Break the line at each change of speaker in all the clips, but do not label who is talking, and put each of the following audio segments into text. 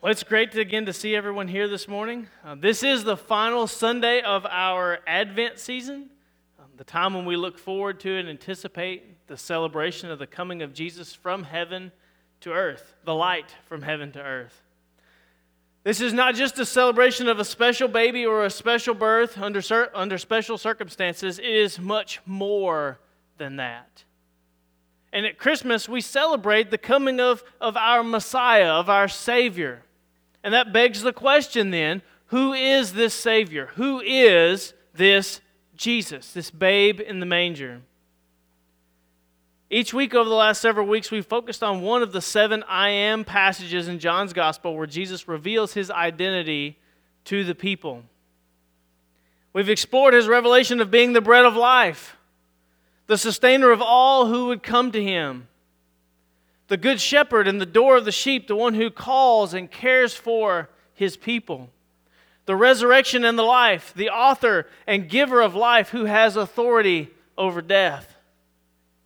Well, it's great to, again to see everyone here this morning. Uh, this is the final Sunday of our Advent season, um, the time when we look forward to and anticipate the celebration of the coming of Jesus from heaven to earth, the light from heaven to earth. This is not just a celebration of a special baby or a special birth under, under special circumstances, it is much more than that. And at Christmas, we celebrate the coming of, of our Messiah, of our Savior. And that begs the question then who is this Savior? Who is this Jesus, this babe in the manger? Each week over the last several weeks, we've focused on one of the seven I am passages in John's Gospel where Jesus reveals his identity to the people. We've explored his revelation of being the bread of life, the sustainer of all who would come to him the good shepherd and the door of the sheep, the one who calls and cares for his people. The resurrection and the life, the author and giver of life who has authority over death.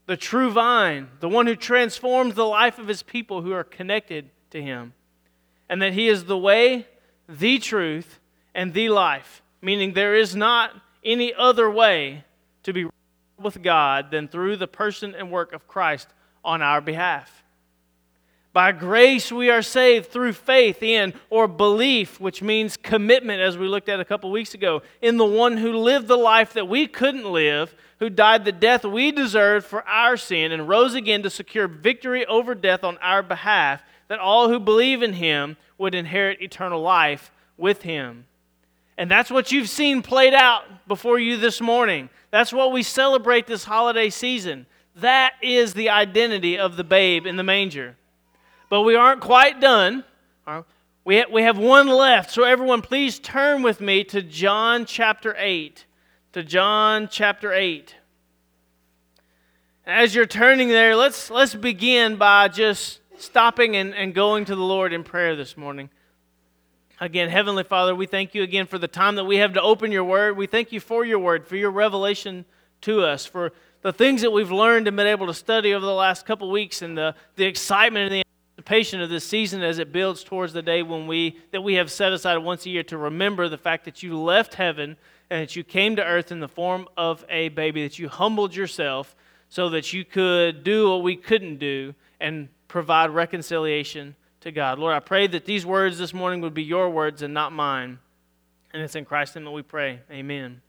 The true vine, the one who transforms the life of his people who are connected to him. And that he is the way, the truth, and the life, meaning there is not any other way to be with God than through the person and work of Christ on our behalf. By grace we are saved through faith in or belief, which means commitment, as we looked at a couple weeks ago, in the one who lived the life that we couldn't live, who died the death we deserved for our sin, and rose again to secure victory over death on our behalf, that all who believe in him would inherit eternal life with him. And that's what you've seen played out before you this morning. That's what we celebrate this holiday season. That is the identity of the babe in the manger. But we aren't quite done. We have one left. So, everyone, please turn with me to John chapter 8. To John chapter 8. As you're turning there, let's, let's begin by just stopping and, and going to the Lord in prayer this morning. Again, Heavenly Father, we thank you again for the time that we have to open your word. We thank you for your word, for your revelation to us, for the things that we've learned and been able to study over the last couple weeks, and the, the excitement and the anticipation of this season as it builds towards the day when we that we have set aside once a year to remember the fact that you left heaven and that you came to earth in the form of a baby that you humbled yourself so that you could do what we couldn't do and provide reconciliation to God. Lord, I pray that these words this morning would be your words and not mine. And it's in Christ's name that we pray. Amen.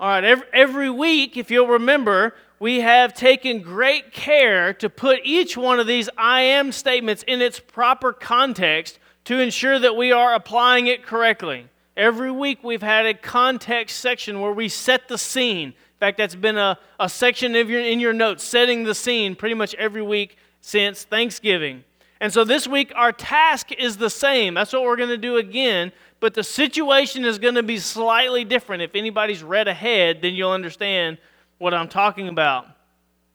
All right, every, every week, if you'll remember, we have taken great care to put each one of these I am statements in its proper context to ensure that we are applying it correctly. Every week, we've had a context section where we set the scene. In fact, that's been a, a section your, in your notes, setting the scene pretty much every week since Thanksgiving. And so this week, our task is the same. That's what we're going to do again but the situation is going to be slightly different. If anybody's read ahead, then you'll understand what I'm talking about.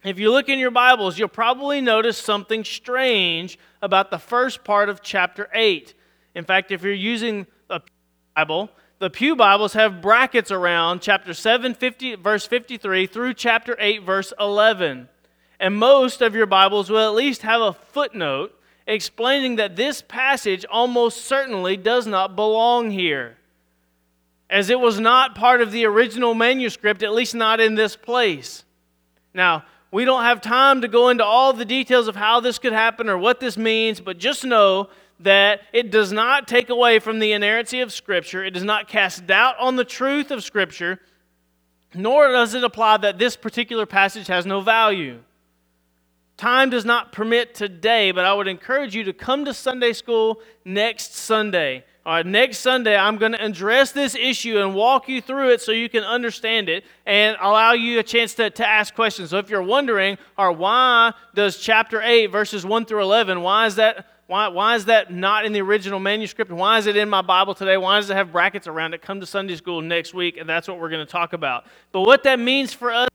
If you look in your Bibles, you'll probably notice something strange about the first part of chapter 8. In fact, if you're using a Bible, the Pew Bibles have brackets around chapter 7, 50, verse 53 through chapter 8, verse 11. And most of your Bibles will at least have a footnote explaining that this passage almost certainly does not belong here, as it was not part of the original manuscript, at least not in this place. Now, we don't have time to go into all the details of how this could happen or what this means, but just know that it does not take away from the inerrancy of Scripture. It does not cast doubt on the truth of Scripture, nor does it apply that this particular passage has no value. Time does not permit today, but I would encourage you to come to Sunday school next Sunday. All right, next Sunday, I'm going to address this issue and walk you through it so you can understand it and allow you a chance to, to ask questions. So if you're wondering, or why does chapter 8, verses 1 through 11, why is that? Why, why is that not in the original manuscript? Why is it in my Bible today? Why does it have brackets around it? Come to Sunday school next week, and that's what we're going to talk about. But what that means for us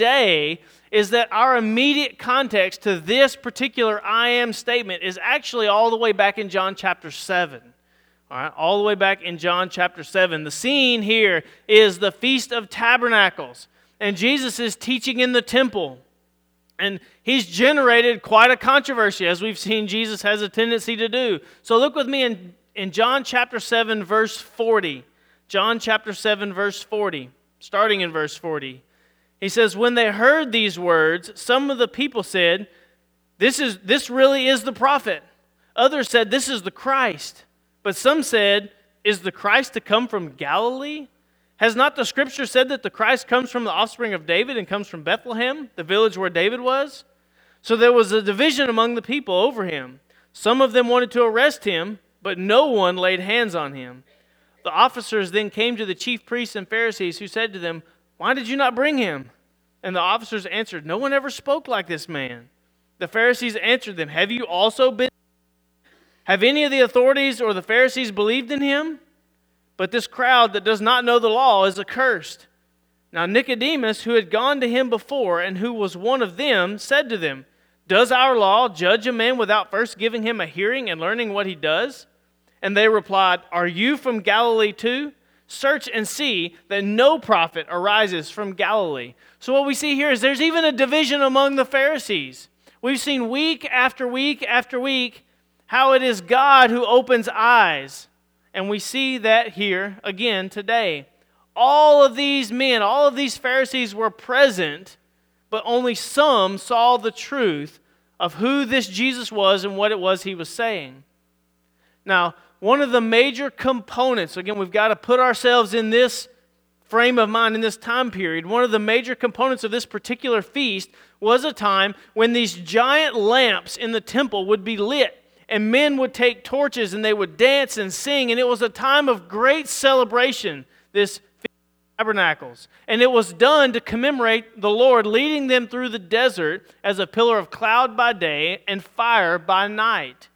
today is that our immediate context to this particular I am statement is actually all the way back in John chapter 7. All right, all the way back in John chapter 7. The scene here is the Feast of Tabernacles, and Jesus is teaching in the temple. And he's generated quite a controversy, as we've seen Jesus has a tendency to do. So look with me in, in John chapter 7, verse 40. John chapter 7, verse 40, starting in verse 40. He says, When they heard these words, some of the people said, This, is, this really is the prophet. Others said, This is the Christ. But some said, Is the Christ to come from Galilee? Has not the scripture said that the Christ comes from the offspring of David and comes from Bethlehem, the village where David was? So there was a division among the people over him. Some of them wanted to arrest him, but no one laid hands on him. The officers then came to the chief priests and Pharisees, who said to them, Why did you not bring him? And the officers answered, No one ever spoke like this man. The Pharisees answered them, Have you also been? Have any of the authorities or the Pharisees believed in him? But this crowd that does not know the law is accursed. Now Nicodemus, who had gone to him before and who was one of them, said to them, Does our law judge a man without first giving him a hearing and learning what he does? And they replied, Are you from Galilee too? Search and see that no prophet arises from Galilee. So, what we see here is there's even a division among the Pharisees. We've seen week after week after week how it is God who opens eyes and we see that here again today. All of these men, all of these Pharisees were present, but only some saw the truth of who this Jesus was and what it was he was saying. Now, one of the major components, again, we've got to put ourselves in this frame of mind in this time period. One of the major components of this particular feast was a time when these giant lamps in the temple would be lit and men would take torches and they would dance and sing, and it was a time of great celebration, this tabernacles. And it was done to commemorate the Lord leading them through the desert as a pillar of cloud by day and fire by night.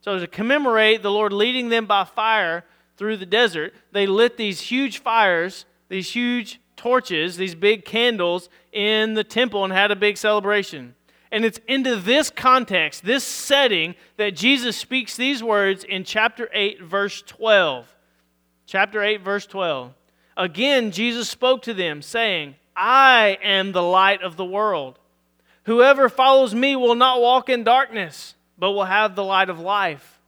So, to commemorate the Lord leading them by fire through the desert, they lit these huge fires, these huge torches, these big candles in the temple and had a big celebration. And it's into this context, this setting, that Jesus speaks these words in chapter 8, verse 12. Chapter 8, verse 12. Again, Jesus spoke to them, saying, I am the light of the world. Whoever follows me will not walk in darkness, but will have the light of life.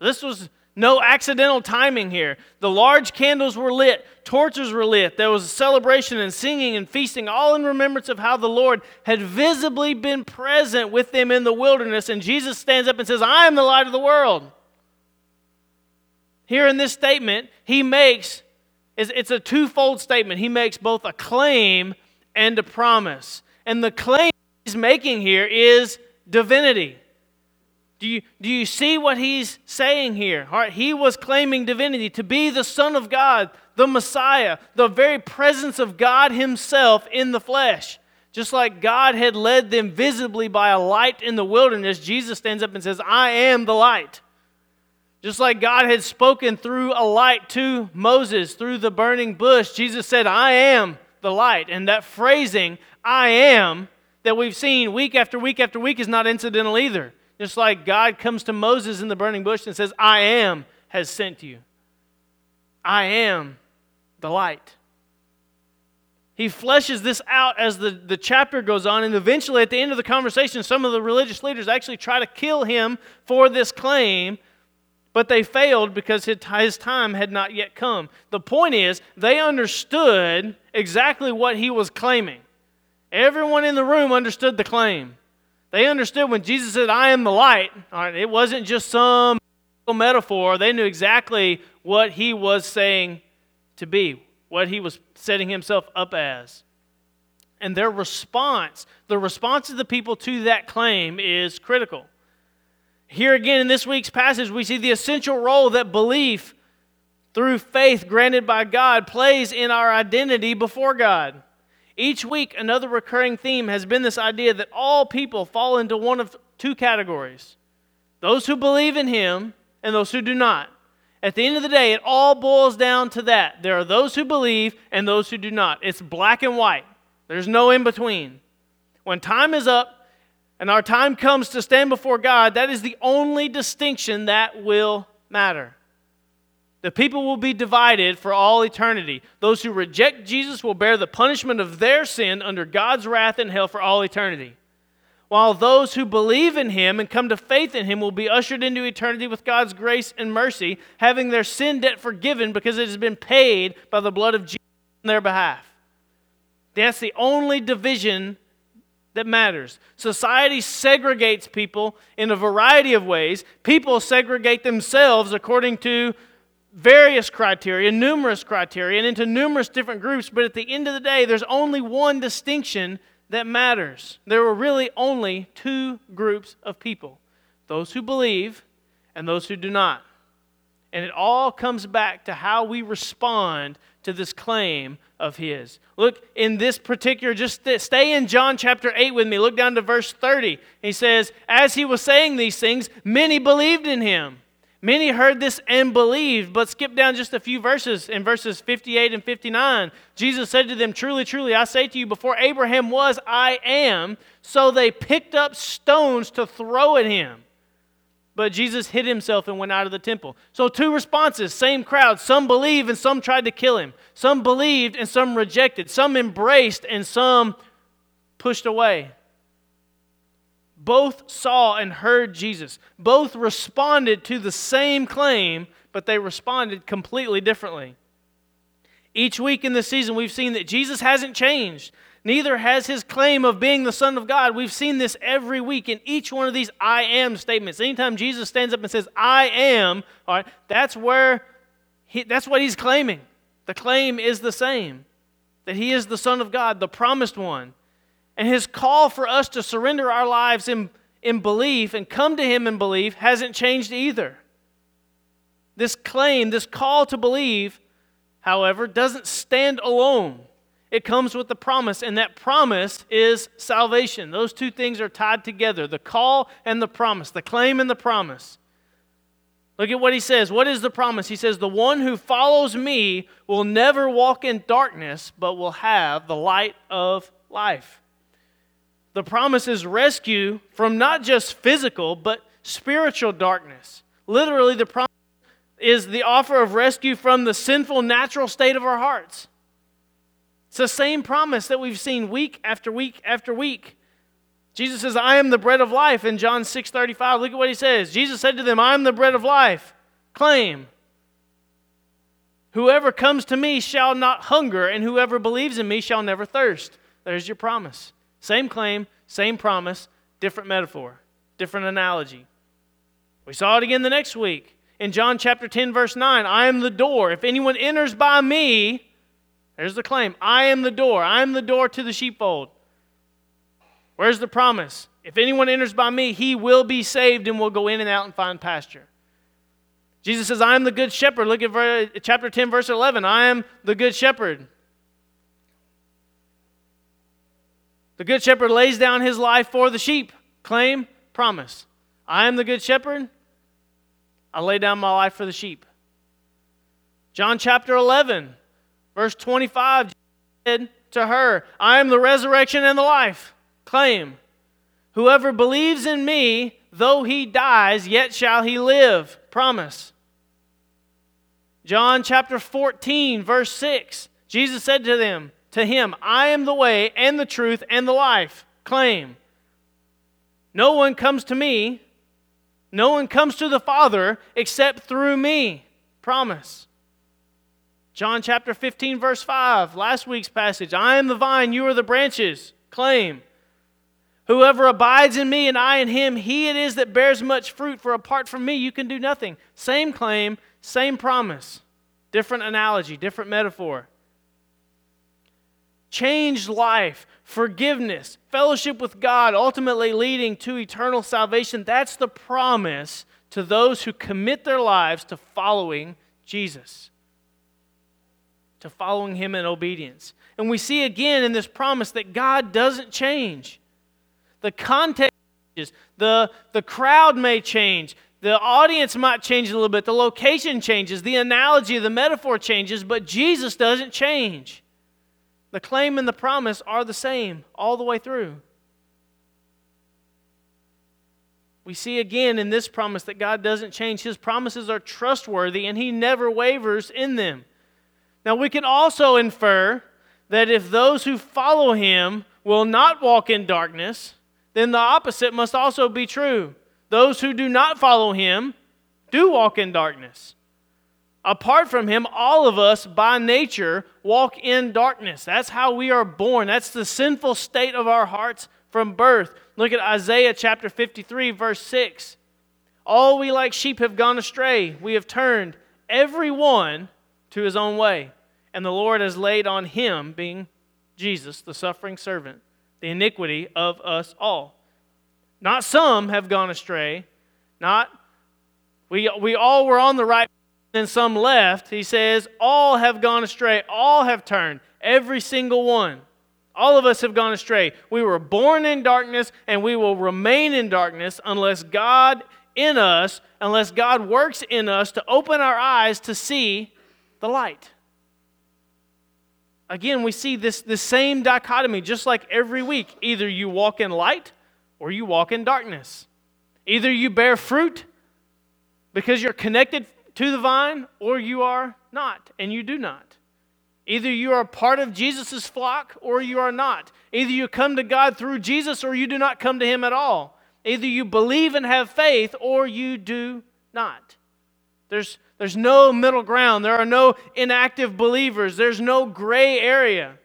This was no accidental timing here. The large candles were lit, torches were lit. There was a celebration and singing and feasting, all in remembrance of how the Lord had visibly been present with them in the wilderness. And Jesus stands up and says, I am the light of the world. Here in this statement, he makes it's a twofold statement. He makes both a claim and a promise. And the claim he's making here is divinity. Do you, do you see what he's saying here? He was claiming divinity to be the Son of God, the Messiah, the very presence of God Himself in the flesh. Just like God had led them visibly by a light in the wilderness, Jesus stands up and says, I am the light. Just like God had spoken through a light to Moses through the burning bush, Jesus said, I am the light. And that phrasing, I am, that we've seen week after week after week is not incidental either. Just like God comes to Moses in the burning bush and says, I am has sent you. I am the light. He fleshes this out as the, the chapter goes on, and eventually at the end of the conversation, some of the religious leaders actually try to kill him for this claim, but they failed because his time had not yet come. The point is, they understood exactly what he was claiming. Everyone in the room understood the claim. They understood when Jesus said, I am the light, it wasn't just some metaphor. They knew exactly what he was saying to be, what he was setting himself up as. And their response, the response of the people to that claim is critical. Here again in this week's passage, we see the essential role that belief through faith granted by God plays in our identity before God. Each week, another recurring theme has been this idea that all people fall into one of two categories those who believe in Him and those who do not. At the end of the day, it all boils down to that. There are those who believe and those who do not. It's black and white, there's no in between. When time is up and our time comes to stand before God, that is the only distinction that will matter. The people will be divided for all eternity. Those who reject Jesus will bear the punishment of their sin under God's wrath in hell for all eternity. While those who believe in him and come to faith in him will be ushered into eternity with God's grace and mercy, having their sin debt forgiven because it has been paid by the blood of Jesus on their behalf. That's the only division that matters. Society segregates people in a variety of ways. People segregate themselves according to various criteria, numerous criteria, and into numerous different groups, but at the end of the day, there's only one distinction that matters. There were really only two groups of people those who believe and those who do not. And it all comes back to how we respond to this claim of his. Look in this particular, just stay in John chapter 8 with me. Look down to verse 30. He says, As he was saying these things, many believed in him. Many heard this and believed, but skip down just a few verses in verses 58 and 59. Jesus said to them, Truly, truly, I say to you, before Abraham was, I am. So they picked up stones to throw at him. But Jesus hid himself and went out of the temple. So, two responses, same crowd. Some believed and some tried to kill him. Some believed and some rejected. Some embraced and some pushed away. Both saw and heard Jesus. Both responded to the same claim, but they responded completely differently. Each week in this season, we've seen that Jesus hasn't changed. Neither has his claim of being the Son of God. We've seen this every week in each one of these I am statements. Anytime Jesus stands up and says, I am, all right, that's where he, that's what he's claiming. The claim is the same that he is the Son of God, the promised one. And his call for us to surrender our lives in, in belief and come to him in belief hasn't changed either. This claim, this call to believe, however, doesn't stand alone. It comes with the promise, and that promise is salvation. Those two things are tied together the call and the promise, the claim and the promise. Look at what he says. What is the promise? He says, The one who follows me will never walk in darkness, but will have the light of life. The promise is rescue from not just physical, but spiritual darkness. Literally, the promise is the offer of rescue from the sinful natural state of our hearts. It's the same promise that we've seen week after week after week. Jesus says, I am the bread of life in John 6 35. Look at what he says. Jesus said to them, I am the bread of life. Claim. Whoever comes to me shall not hunger, and whoever believes in me shall never thirst. There's your promise. Same claim, same promise, different metaphor, different analogy. We saw it again the next week. In John chapter 10, verse 9, I am the door. If anyone enters by me, there's the claim I am the door. I am the door to the sheepfold. Where's the promise? If anyone enters by me, he will be saved and will go in and out and find pasture. Jesus says, I am the good shepherd. Look at chapter 10, verse 11. I am the good shepherd. The good shepherd lays down his life for the sheep. Claim, promise. I am the good shepherd. I lay down my life for the sheep. John chapter 11, verse 25 said to her, I am the resurrection and the life. Claim, whoever believes in me, though he dies, yet shall he live. Promise. John chapter 14, verse 6, Jesus said to them, to him, I am the way and the truth and the life. Claim. No one comes to me, no one comes to the Father except through me. Promise. John chapter 15, verse 5, last week's passage I am the vine, you are the branches. Claim. Whoever abides in me and I in him, he it is that bears much fruit, for apart from me you can do nothing. Same claim, same promise. Different analogy, different metaphor changed life, forgiveness, fellowship with God, ultimately leading to eternal salvation. That's the promise to those who commit their lives to following Jesus, to following Him in obedience. And we see again in this promise that God doesn't change. The context changes, the, the crowd may change, the audience might change a little bit, the location changes, the analogy, the metaphor changes, but Jesus doesn't change. The claim and the promise are the same all the way through. We see again in this promise that God doesn't change. His promises are trustworthy and He never wavers in them. Now, we can also infer that if those who follow Him will not walk in darkness, then the opposite must also be true. Those who do not follow Him do walk in darkness. Apart from Him, all of us by nature walk in darkness. That's how we are born. That's the sinful state of our hearts from birth. Look at Isaiah chapter 53, verse 6. All we like sheep have gone astray. We have turned every one to his own way. And the Lord has laid on him, being Jesus, the suffering servant, the iniquity of us all. Not some have gone astray, not we, we all were on the right and some left. He says, all have gone astray, all have turned, every single one. All of us have gone astray. We were born in darkness and we will remain in darkness unless God in us, unless God works in us to open our eyes to see the light. Again, we see this, this same dichotomy just like every week. Either you walk in light or you walk in darkness. Either you bear fruit because you're connected to the vine or you are not, and you do not. Either you are part of Jesus' flock or you are not. Either you come to God through Jesus or you do not come to Him at all. Either you believe and have faith or you do not. There's, there's no middle ground. There are no inactive believers. There's no gray area.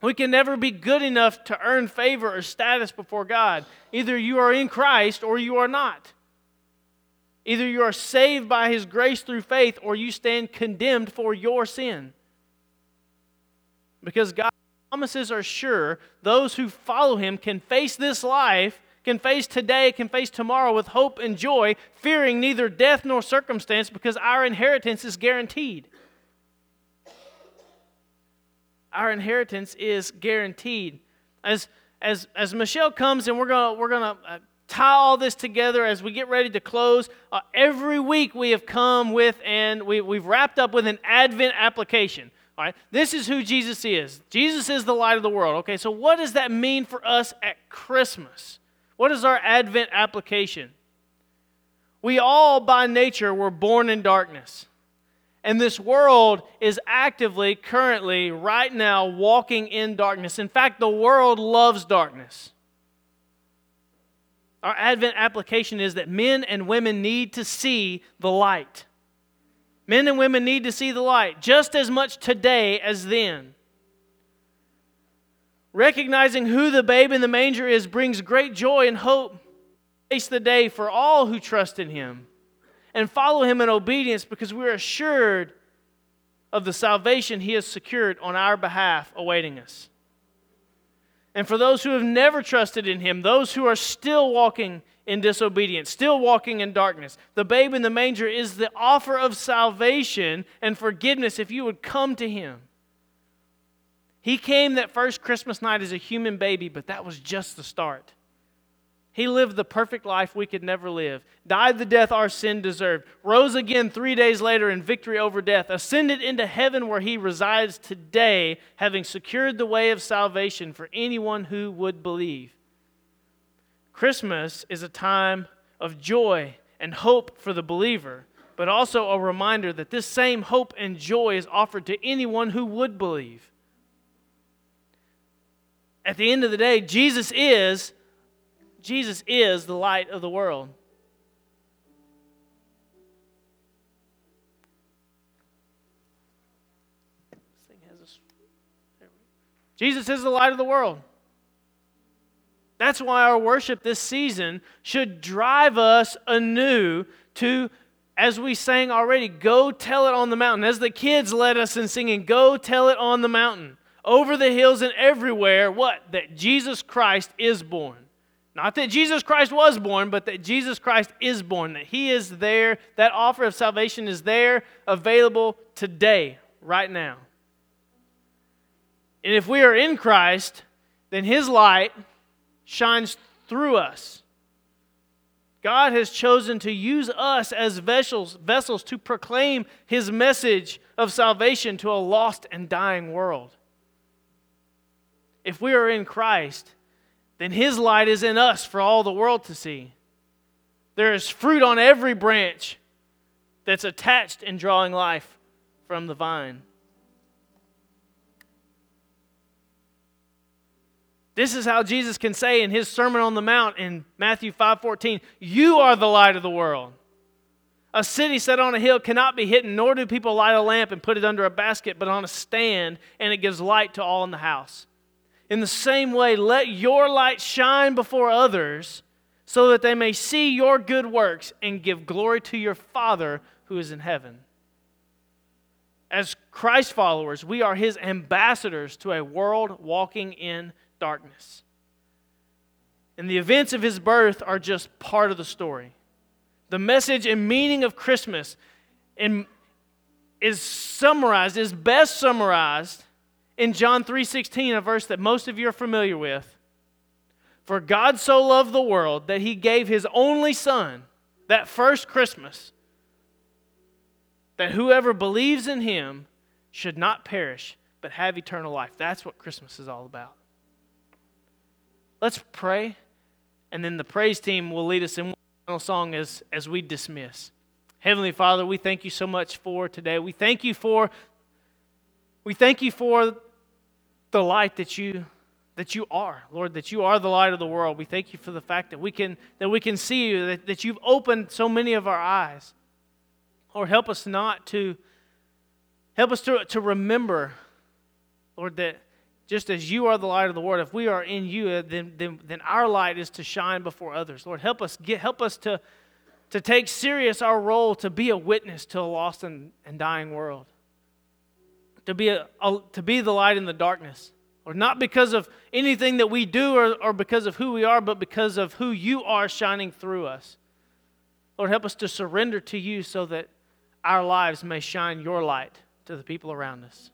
We can never be good enough to earn favor or status before God. Either you are in Christ or you are not. Either you are saved by His grace through faith or you stand condemned for your sin. Because God's promises are sure, those who follow Him can face this life, can face today, can face tomorrow with hope and joy, fearing neither death nor circumstance because our inheritance is guaranteed. Our inheritance is guaranteed. As, as, as Michelle comes and we're going we're gonna, uh, tie all this together as we get ready to close, uh, every week we have come with and we, we've wrapped up with an Advent application. All right, this is who Jesus is. Jesus is the light of the world. Okay, so what does that mean for us at Christmas? What is our Advent application? We all, by nature, were born in darkness. And this world is actively, currently, right now, walking in darkness. In fact, the world loves darkness. Our Advent application is that men and women need to see the light. Men and women need to see the light just as much today as then. Recognizing who the babe in the manger is brings great joy and hope. Face the day for all who trust in him and follow him in obedience because we're assured of the salvation he has secured on our behalf awaiting us. And for those who have never trusted in him, those who are still walking in disobedience, still walking in darkness. The babe in the manger is the offer of salvation and forgiveness if you would come to him. He came that first Christmas night as a human baby, but that was just the start. He lived the perfect life we could never live, died the death our sin deserved, rose again three days later in victory over death, ascended into heaven where he resides today, having secured the way of salvation for anyone who would believe. Christmas is a time of joy and hope for the believer, but also a reminder that this same hope and joy is offered to anyone who would believe. At the end of the day, Jesus is Jesus is the light of the world. Jesus is the light of the world. That's why our worship this season should drive us anew to, as we sang already, go tell it on the mountain. As the kids led us in singing, go tell it on the mountain. Over the hills and everywhere, what? That Jesus Christ is born. Not that Jesus Christ was born, but that Jesus Christ is born, that He is there. That offer of salvation is there, available today, right now. And if we are in Christ, then His light shines through us. God has chosen to use us as vessels, vessels to proclaim his message of salvation to a lost and dying world. If we are in Christ, then his light is in us for all the world to see. There is fruit on every branch that's attached and drawing life from the vine. This is how Jesus can say in his Sermon on the Mount in Matthew 5:14, "You are the light of the world." A city set on a hill cannot be hidden, nor do people light a lamp and put it under a basket, but on a stand, and it gives light to all in the house. In the same way, let your light shine before others, so that they may see your good works and give glory to your Father who is in heaven. As Christ followers, we are his ambassadors to a world walking in darkness. And the events of his birth are just part of the story. The message and meaning of Christmas in, is summarized, is best summarized in John 3:16, a verse that most of you are familiar with. For God so loved the world that he gave his only son, that first Christmas, that whoever believes in him should not perish, but have eternal life. That's what Christmas is all about. Let's pray, and then the praise team will lead us in one final song as, as we dismiss. Heavenly Father, we thank you so much for today. We thank you for we thank you for the light that you that you are, Lord, that you are the light of the world. We thank you for the fact that we can that we can see you, that, that you've opened so many of our eyes. Lord, help us not to help us to, to remember, Lord, that just as you are the light of the world, if we are in you, uh, then, then, then our light is to shine before others. Lord, help us get help us to, to take serious our role to be a witness to a lost and, and dying world. To be, a, a, to be the light in the darkness. Or not because of anything that we do or, or because of who we are, but because of who you are shining through us. Lord, help us to surrender to you so that our lives may shine your light to the people around us.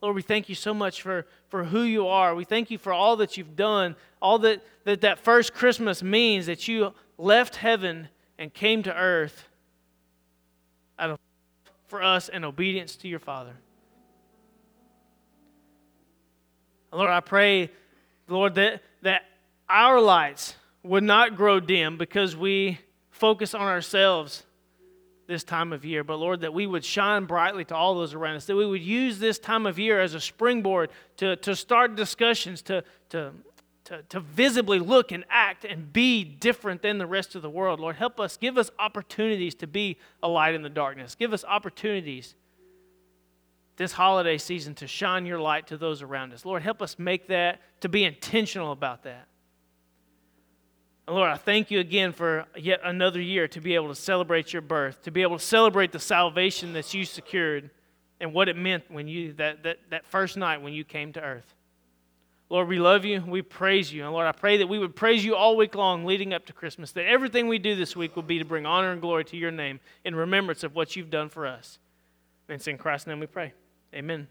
Lord, we thank you so much for, for who you are. We thank you for all that you've done, all that, that that first Christmas means that you left heaven and came to earth for us in obedience to your Father. Lord, I pray, Lord, that, that our lights would not grow dim because we focus on ourselves this time of year, but Lord, that we would shine brightly to all those around us, that we would use this time of year as a springboard to, to start discussions, to, to, to, to visibly look and act and be different than the rest of the world. Lord, help us, give us opportunities to be a light in the darkness. Give us opportunities this holiday season to shine your light to those around us. Lord, help us make that, to be intentional about that. And Lord, I thank you again for yet another year to be able to celebrate your birth, to be able to celebrate the salvation that you secured and what it meant when you that, that, that first night when you came to earth. Lord, we love you. We praise you. And Lord, I pray that we would praise you all week long leading up to Christmas, that everything we do this week will be to bring honor and glory to your name in remembrance of what you've done for us. And it's in Christ's name we pray. Amen.